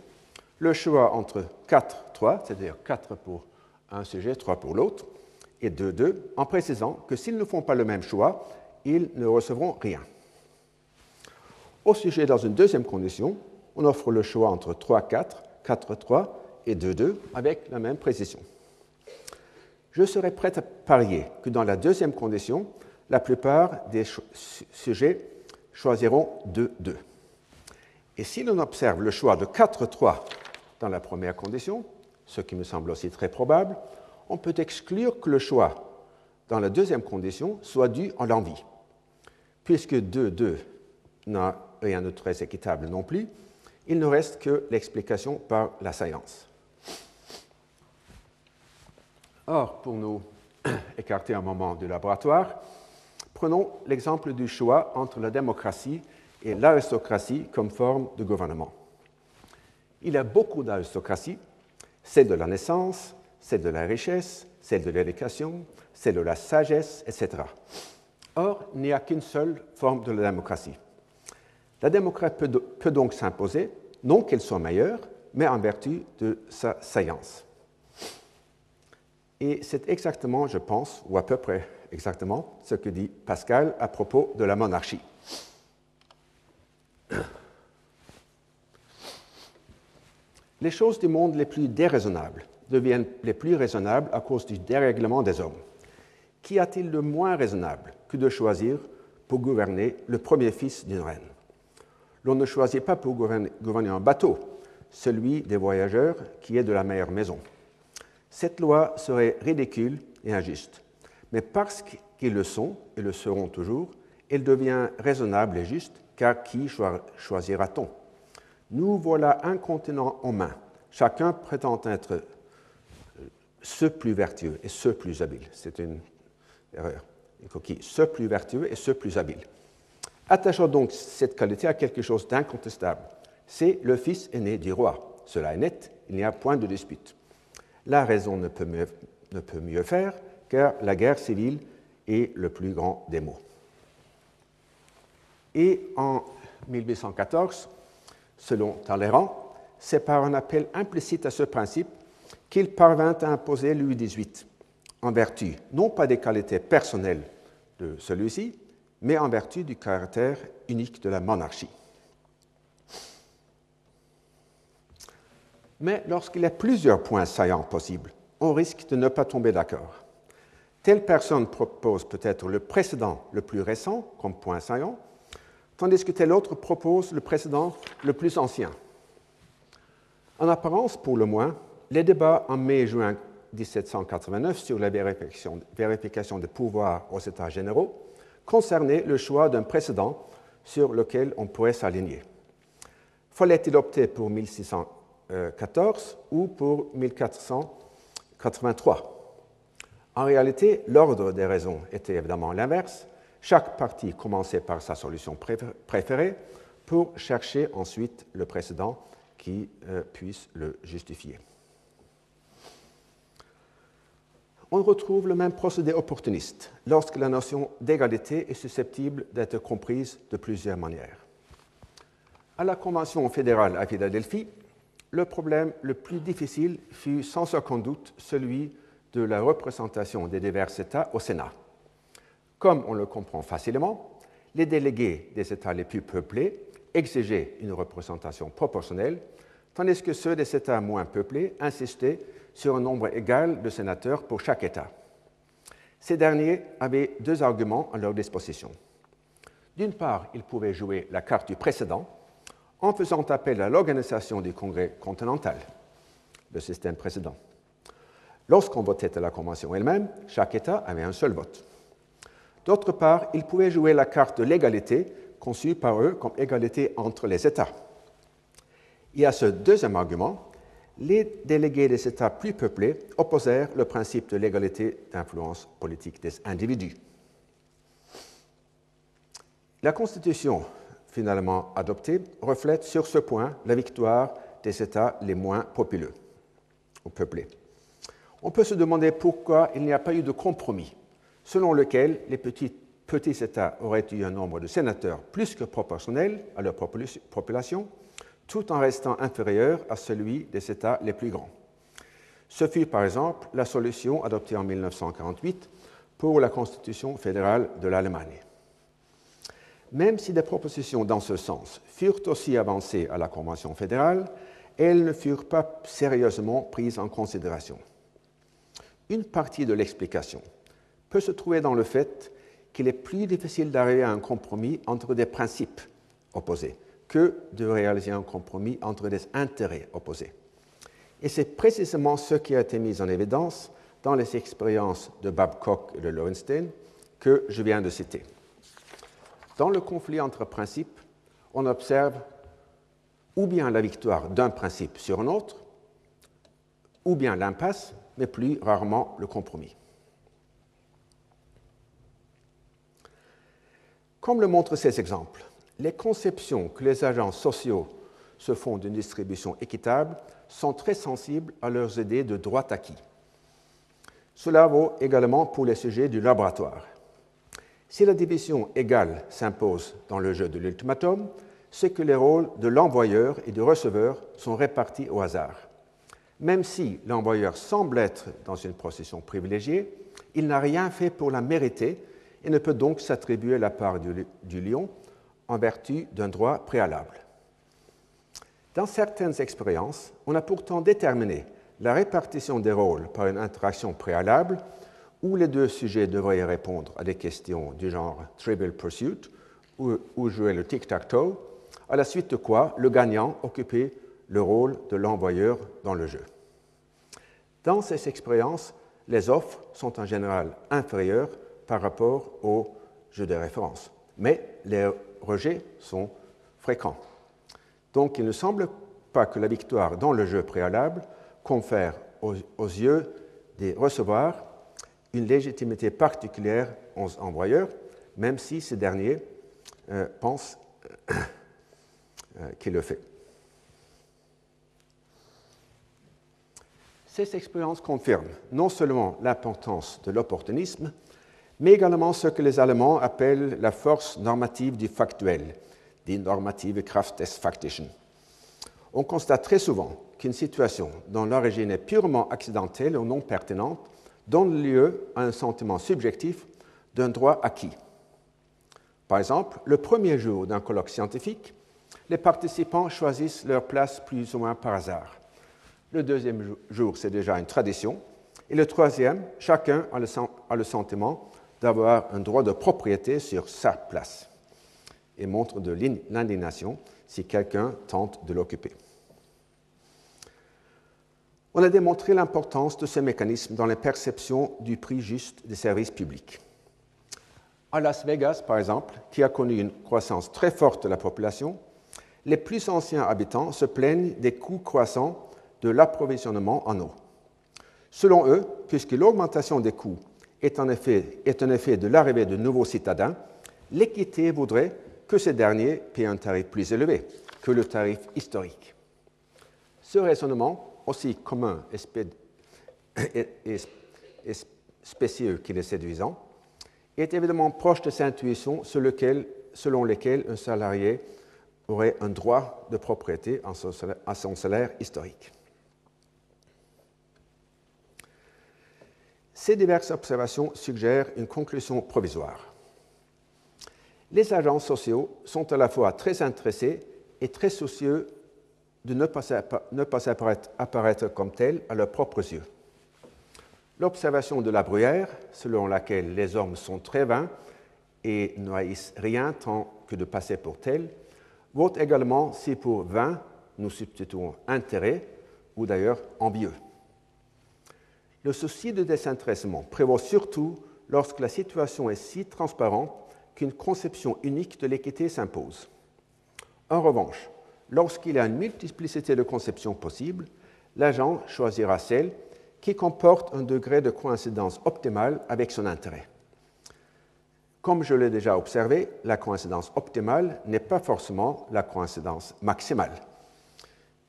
le choix entre 4, 3, c'est-à-dire 4 pour un sujet, 3 pour l'autre, et 2, 2, en précisant que s'ils ne font pas le même choix, ils ne recevront rien. Au sujet, dans une deuxième condition, on offre le choix entre 3, 4, 4, 3 et 2, 2 avec la même précision. Je serais prêt à parier que dans la deuxième condition, la plupart des sujets choisiront 2, 2. Et si l'on observe le choix de 4, 3 dans la première condition, ce qui me semble aussi très probable, on peut exclure que le choix dans la deuxième condition soit dû à l'envie. Puisque 2, 2 n'a rien de très équitable non plus, il ne reste que l'explication par la science. Or, pour nous écarter un moment du laboratoire, prenons l'exemple du choix entre la démocratie et l'aristocratie comme forme de gouvernement. Il y a beaucoup d'aristocratie, celle de la naissance, celle de la richesse, celle de l'éducation, celle de la sagesse, etc. Or, il n'y a qu'une seule forme de la démocratie. La démocratie peut, donc s'imposer, non qu'elle soit meilleure, mais en vertu de sa science. Et c'est exactement, je pense, ou à peu près exactement, ce que dit Pascal à propos de la monarchie. Les choses du monde les plus déraisonnables deviennent les plus raisonnables à cause du dérèglement des hommes. Qu'y a-t-il de moins raisonnable que de choisir pour gouverner le premier fils d'une reine? L'on ne choisit pas pour gouverner, un bateau, celui des voyageurs qui est de la meilleure maison. Cette loi serait ridicule et injuste, mais parce qu'ils le sont et le seront toujours, elle devient raisonnable et juste, car qui choisira-t-on? Nous voilà un continent en main. Chacun prétend être ce plus vertueux et ce plus habile. C'est une erreur, une coquille. Ce plus vertueux et ce plus habile. Attachons donc cette qualité à quelque chose d'incontestable. C'est le fils aîné du roi. Cela est net, il n'y a point de dispute. La raison ne peut, mieux, faire, car la guerre civile est le plus grand des maux. Et en 1814, selon Talleyrand, c'est par un appel implicite à ce principe qu'il parvint à imposer Louis XVIII, en vertu non pas des qualités personnelles de celui-ci, mais en vertu du caractère unique de la monarchie. Mais lorsqu'il y a plusieurs points saillants possibles, on risque de ne pas tomber d'accord. Telle personne propose peut-être le précédent le plus récent comme point saillant, tandis que telle autre propose le précédent le plus ancien. En apparence, pour le moins, les débats en mai et juin 1789 sur la vérification, vérification de pouvoir aux États généraux concernait le choix d'un précédent sur lequel on pourrait s'aligner. Fallait-il opter pour 1614 ou pour 1483 En réalité, l'ordre des raisons était évidemment l'inverse. Chaque partie commençait par sa solution préférée pour chercher ensuite le précédent qui euh, puisse le justifier. On retrouve le même procédé opportuniste lorsque la notion d'égalité est susceptible d'être comprise de plusieurs manières. À la Convention fédérale à Philadelphie, le problème le plus difficile fut sans aucun doute celui de la représentation des divers États au Sénat. Comme on le comprend facilement, les délégués des États les plus peuplés exigeaient une représentation proportionnelle, tandis que ceux des États moins peuplés insistaient sur un nombre égal de sénateurs pour chaque État. Ces derniers avaient deux arguments à leur disposition. D'une part, ils pouvaient jouer la carte du précédent en faisant appel à l'organisation du Congrès continental, le système précédent. Lorsqu'on votait à la Convention elle-même, chaque État avait un seul vote. D'autre part, ils pouvaient jouer la carte de l'égalité, conçue par eux comme égalité entre les États. Et à ce deuxième argument, les délégués des États plus peuplés opposèrent le principe de l'égalité d'influence politique des individus. La Constitution finalement adoptée reflète sur ce point la victoire des États les moins ou peuplés. On peut se demander pourquoi il n'y a pas eu de compromis selon lequel les petits États auraient eu un nombre de sénateurs plus que proportionnel à leur population tout en restant inférieur à celui des États les plus grands. Ce fut par exemple la solution adoptée en 1948 pour la Constitution fédérale de l'Allemagne. Même si des propositions dans ce sens furent aussi avancées à la Convention fédérale, elles ne furent pas sérieusement prises en considération. Une partie de l'explication peut se trouver dans le fait qu'il est plus difficile d'arriver à un compromis entre des principes opposés que de réaliser un compromis entre des intérêts opposés. Et c'est précisément ce qui a été mis en évidence dans les expériences de Babcock et de Lowenstein que je viens de citer. Dans le conflit entre principes, on observe ou bien la victoire d'un principe sur un autre, ou bien l'impasse, mais plus rarement le compromis. Comme le montrent ces exemples, les conceptions que les agents sociaux se font d'une distribution équitable sont très sensibles à leurs idées de droit acquis. Cela vaut également pour les sujets du laboratoire. Si la division égale s'impose dans le jeu de l'ultimatum, c'est que les rôles de l'envoyeur et du receveur sont répartis au hasard. Même si l'envoyeur semble être dans une position privilégiée, il n'a rien fait pour la mériter et ne peut donc s'attribuer la part du lion en vertu d'un droit préalable. Dans certaines expériences, on a pourtant déterminé la répartition des rôles par une interaction préalable où les deux sujets devraient répondre à des questions du genre Trivial Pursuit ou, jouer le tic-tac-toe, à la suite de quoi le gagnant occupait le rôle de l'envoyeur dans le jeu. Dans ces expériences, les offres sont en général inférieures par rapport au jeu de référence, mais les rejets sont fréquents. Donc il ne semble pas que la victoire dans le jeu préalable confère aux, yeux des recevoirs une légitimité particulière aux envoyeurs, même si ces derniers euh, pensent euh, qu'il le fait. Ces expériences confirment non seulement l'importance de l'opportunisme, mais également ce que les Allemands appellent la force normative du factuel, die normative Kraft des Faktischen. On constate très souvent qu'une situation dont l'origine est purement accidentelle ou non pertinente donne lieu à un sentiment subjectif d'un droit acquis. Par exemple, le premier jour d'un colloque scientifique, les participants choisissent leur place plus ou moins par hasard. Le deuxième jour, c'est déjà une tradition. Et le troisième, chacun a le, a le sentiment d'avoir un droit de propriété sur sa place et montre de l'indignation si quelqu'un tente de l'occuper. On a démontré l'importance de ce mécanisme dans les perceptions du prix juste des services publics. À Las Vegas, par exemple, qui a connu une croissance très forte de la population, les plus anciens habitants se plaignent des coûts croissants de l'approvisionnement en eau. Selon eux, puisque l'augmentation des coûts est en effet, effet de l'arrivée de nouveaux citadins, l'équité voudrait que ces derniers paient un tarif plus élevé que le tarif historique. Ce raisonnement, aussi commun et, spécieux qu'il est séduisant, est évidemment proche de cette intuition selon laquelle un salarié aurait un droit de propriété à son salaire historique. Ces diverses observations suggèrent une conclusion provisoire. Les agents sociaux sont à la fois très intéressés et très soucieux de ne pas, apparaître, comme tels à leurs propres yeux. L'observation de la bruyère, selon laquelle les hommes sont très vains et ne rien tant que de passer pour tels, vaut également si pour vain nous substituons intérêt ou d'ailleurs envieux. Le souci de désintéressement prévaut surtout lorsque la situation est si transparente qu'une conception unique de l'équité s'impose. En revanche, lorsqu'il y a une multiplicité de conceptions possibles, l'agent choisira celle qui comporte un degré de coïncidence optimale avec son intérêt. Comme je l'ai déjà observé, la coïncidence optimale n'est pas forcément la coïncidence maximale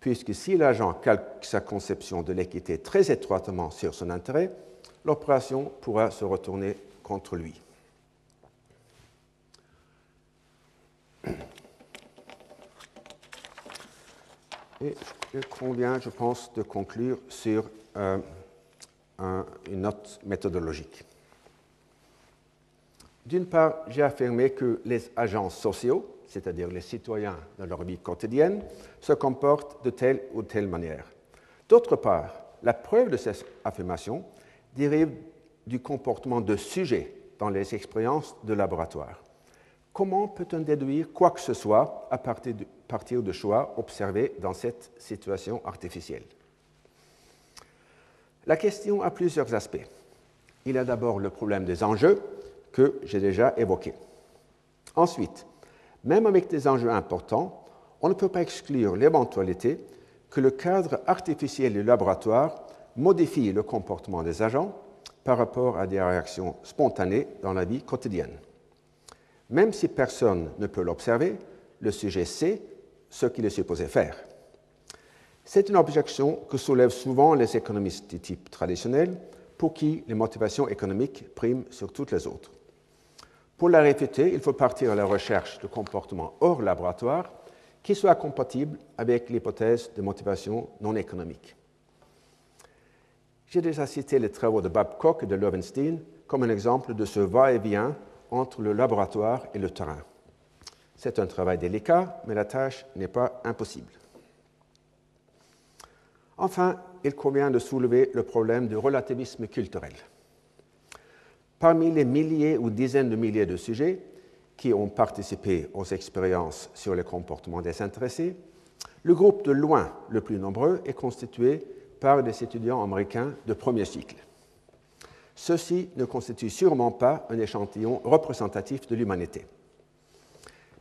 puisque si l'agent calque sa conception de l'équité très étroitement sur son intérêt, l'opération pourra se retourner contre lui. Et il convient, je pense, de conclure sur euh, une note méthodologique. D'une part, j'ai affirmé que les agents sociaux c'est-à-dire les citoyens dans leur vie quotidienne, se comportent de telle ou telle manière. D'autre part, la preuve de cette affirmation dérive du comportement de sujet dans les expériences de laboratoire. Comment peut-on déduire quoi que ce soit à partir de, partir de choix observés dans cette situation artificielle? La question a plusieurs aspects. Il y a d'abord le problème des enjeux que j'ai déjà évoqué. Ensuite, même avec des enjeux importants, on ne peut pas exclure l'éventualité que le cadre artificiel du laboratoire modifie le comportement des agents par rapport à des réactions spontanées dans la vie quotidienne. Même si personne ne peut l'observer, le sujet sait ce qu'il est supposé faire. C'est une objection que soulèvent souvent les économistes du type traditionnel, pour qui les motivations économiques priment sur toutes les autres. Pour la réfuter, il faut partir à la recherche de comportements hors laboratoire qui soient compatibles avec l'hypothèse de motivation non économique. J'ai déjà cité les travaux de Babcock et de Lowenstein comme un exemple de ce va-et-vient entre le laboratoire et le terrain. C'est un travail délicat, mais la tâche n'est pas impossible. Enfin, il convient de soulever le problème du relativisme culturel. Parmi les milliers ou dizaines de milliers de sujets qui ont participé aux expériences sur les comportements des intéressés, le groupe de loin le plus nombreux est constitué par des étudiants américains de premier cycle. Ceci ne constitue sûrement pas un échantillon représentatif de l'humanité.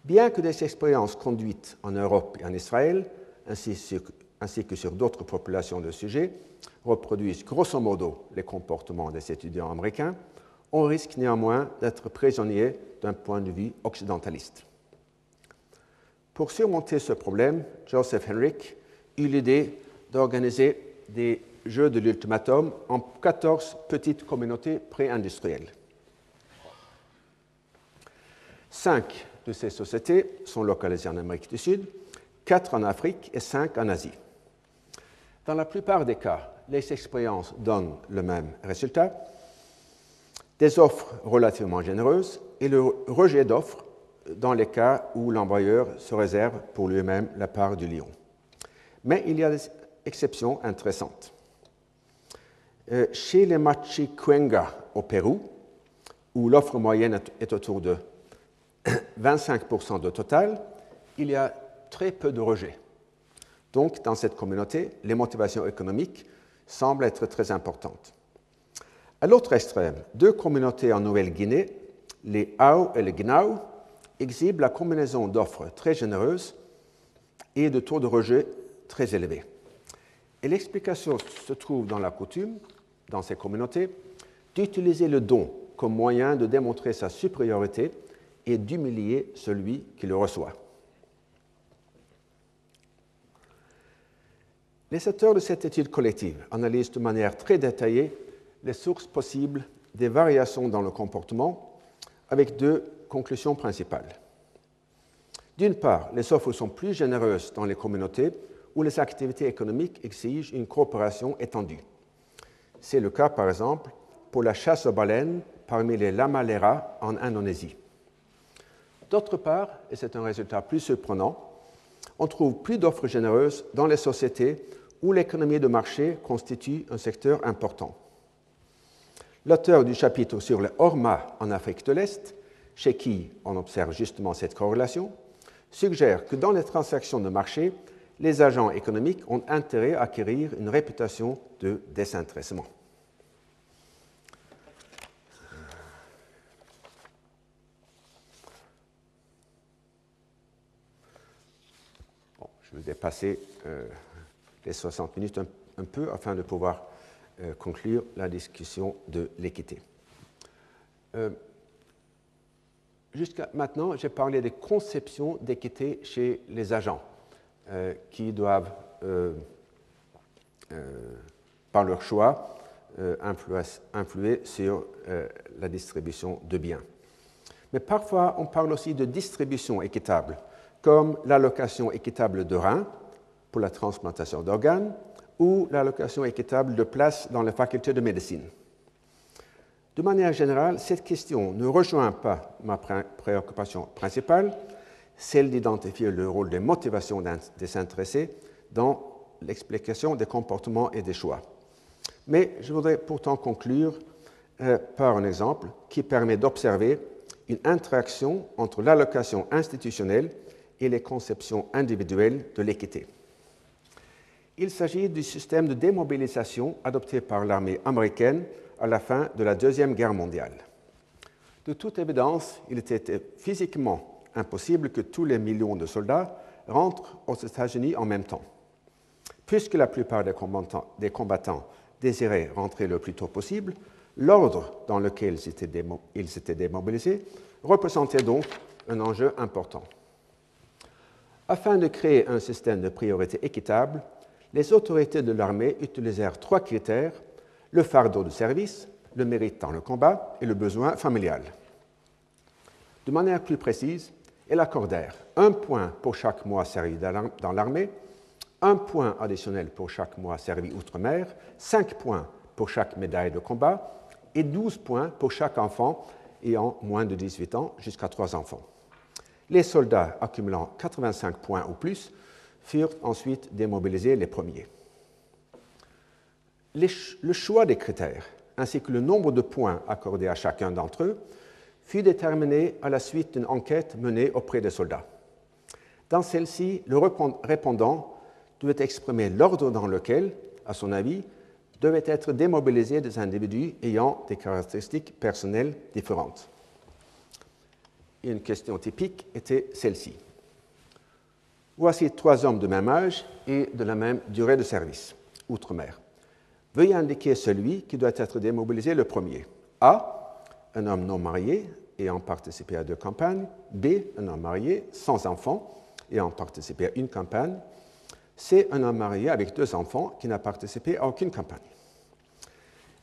Bien que des expériences conduites en Europe et en Israël, ainsi, ainsi que sur d'autres populations de sujets, reproduisent grosso modo les comportements des étudiants américains, on risque néanmoins d'être prisonnier d'un point de vue occidentaliste. Pour surmonter ce problème, Joseph Henrich eut l'idée d'organiser des Jeux de l'ultimatum en 14 petites communautés pré-industrielles. Cinq de ces sociétés sont localisées en Amérique du Sud, quatre en Afrique et cinq en Asie. Dans la plupart des cas, les expériences donnent le même résultat, des offres relativement généreuses et le rejet d'offres dans les cas où l'envoyeur se réserve pour lui-même la part du lion. Mais il y a des exceptions intéressantes. Euh, chez les Machicuenga au Pérou, où l'offre moyenne est autour de 25% de total, il y a très peu de rejets. Donc, dans cette communauté, les motivations économiques semble être très importante. À l'autre extrême, deux communautés en Nouvelle-Guinée, les Ao et les Gnao, exhibent la combinaison d'offres très généreuses et de taux de rejet très élevés. Et l'explication se trouve dans la coutume, dans ces communautés, d'utiliser le don comme moyen de démontrer sa supériorité et d'humilier celui qui le reçoit. Les auteurs de cette étude collective analysent de manière très détaillée les sources possibles des variations dans le comportement avec deux conclusions principales. D'une part, les offres sont plus généreuses dans les communautés où les activités économiques exigent une coopération étendue. C'est le cas, par exemple, pour la chasse aux baleines parmi les Lamalera en Indonésie. D'autre part, et c'est un résultat plus surprenant, on trouve plus d'offres généreuses dans les sociétés où l'économie de marché constitue un secteur important. L'auteur du chapitre sur les Orma en Afrique de l'Est, chez qui on observe justement cette corrélation, suggère que dans les transactions de marché, les agents économiques ont intérêt à acquérir une réputation de désintéressement. je vais dépasser euh, les 60 minutes un, peu afin de pouvoir euh, conclure la discussion de l'équité. Euh, jusqu'à maintenant, j'ai parlé des conceptions d'équité chez les agents qui doivent, par leur choix, influer sur la distribution de biens. Mais parfois, on parle aussi de distribution équitable comme l'allocation équitable de reins pour la transplantation d'organes ou l'allocation équitable de places dans les facultés de médecine. De manière générale, cette question ne rejoint pas ma préoccupation principale, celle d'identifier le rôle des motivations des intéressés dans l'explication des comportements et des choix. Mais je voudrais pourtant conclure euh, par un exemple qui permet d'observer une interaction entre l'allocation institutionnelle et les conceptions individuelles de l'équité. Il s'agit du système de démobilisation adopté par l'armée américaine à la fin de la Deuxième Guerre mondiale. De toute évidence, il était physiquement impossible que tous les millions de soldats rentrent aux États-Unis en même temps. Puisque la plupart des combattants, désiraient rentrer le plus tôt possible, l'ordre dans lequel ils s'étaient démobilisés représentait donc un enjeu important. Afin de créer un système de priorité équitable, les autorités de l'armée utilisèrent trois critères, le fardeau de service, le mérite dans le combat et le besoin familial. De manière plus précise, elles accordèrent un point pour chaque mois servi dans l'armée, un point additionnel pour chaque mois servi outre-mer, cinq points pour chaque médaille de combat et douze points pour chaque enfant ayant moins de 18 ans jusqu'à trois enfants. Les soldats accumulant 85 points ou plus furent ensuite démobilisés les premiers. le choix des critères, ainsi que le nombre de points accordés à chacun d'entre eux, fut déterminé à la suite d'une enquête menée auprès des soldats. Dans celle-ci, le répondant devait exprimer l'ordre dans lequel, à son avis, devaient être démobilisés des individus ayant des caractéristiques personnelles différentes une question typique était celle-ci. Voici trois hommes de même âge et de la même durée de service, outre-mer. Veuillez indiquer celui qui doit être démobilisé le premier. A, un homme non marié ayant participé à deux campagnes. B, un homme marié sans enfant ayant participé à une campagne. C, un homme marié avec deux enfants qui n'a participé à aucune campagne.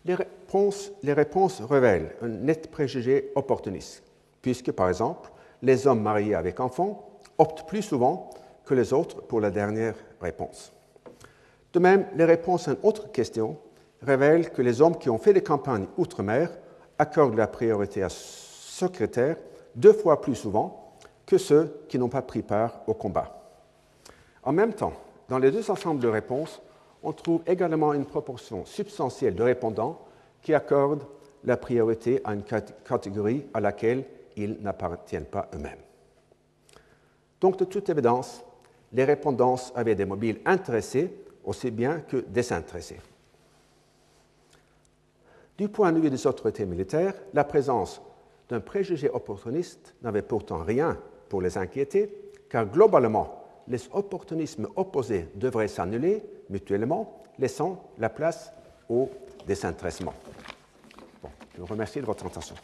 Les réponses, les réponses révèlent un net préjugé opportuniste puisque, par exemple, les hommes mariés avec enfants optent plus souvent que les autres pour la dernière réponse. De même, les réponses à une autre question révèlent que les hommes qui ont fait des campagnes outre-mer accordent la priorité à ce critère deux fois plus souvent que ceux qui n'ont pas pris part au combat. En même temps, dans les deux ensembles de réponses, on trouve également une proportion substantielle de répondants qui accordent la priorité à une catégorie à laquelle ils n'appartiennent pas eux-mêmes. Donc, de toute évidence, les répondants avaient des mobiles intéressés aussi bien que désintéressés. Du point de vue des autorités militaires, la présence d'un préjugé opportuniste n'avait pourtant rien pour les inquiéter, car globalement, les opportunismes opposés devraient s'annuler mutuellement, laissant la place au désintéressement. je vous remercie de votre attention.